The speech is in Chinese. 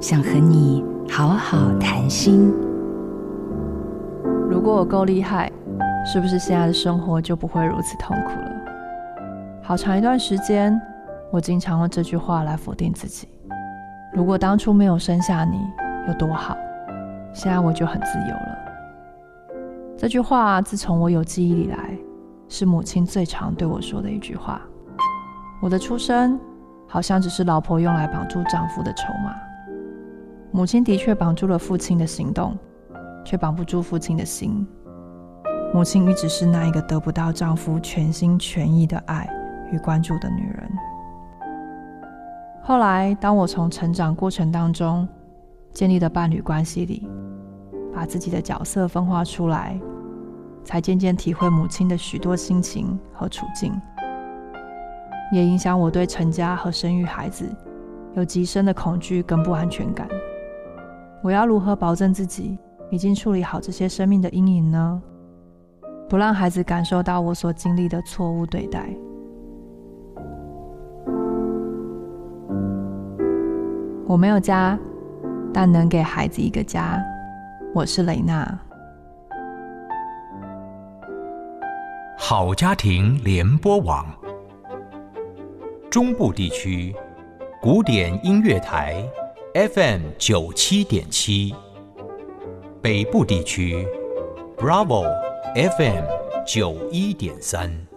想和你好好谈心。如果我够厉害，是不是现在的生活就不会如此痛苦了？好长一段时间，我经常用这句话来否定自己。如果当初没有生下你，有多好？现在我就很自由了。这句话自从我有记忆以来，是母亲最常对我说的一句话。我的出生好像只是老婆用来绑住丈夫的筹码。母亲的确绑住了父亲的行动。却绑不住父亲的心。母亲一直是那一个得不到丈夫全心全意的爱与关注的女人。后来，当我从成长过程当中建立的伴侣关系里，把自己的角色分化出来，才渐渐体会母亲的许多心情和处境，也影响我对成家和生育孩子有极深的恐惧跟不安全感。我要如何保证自己？已经处理好这些生命的阴影呢？不让孩子感受到我所经历的错误对待。我没有家，但能给孩子一个家。我是雷娜。好家庭联播网，中部地区古典音乐台，FM 九七点七。北部地区，Bravo FM 九一点三。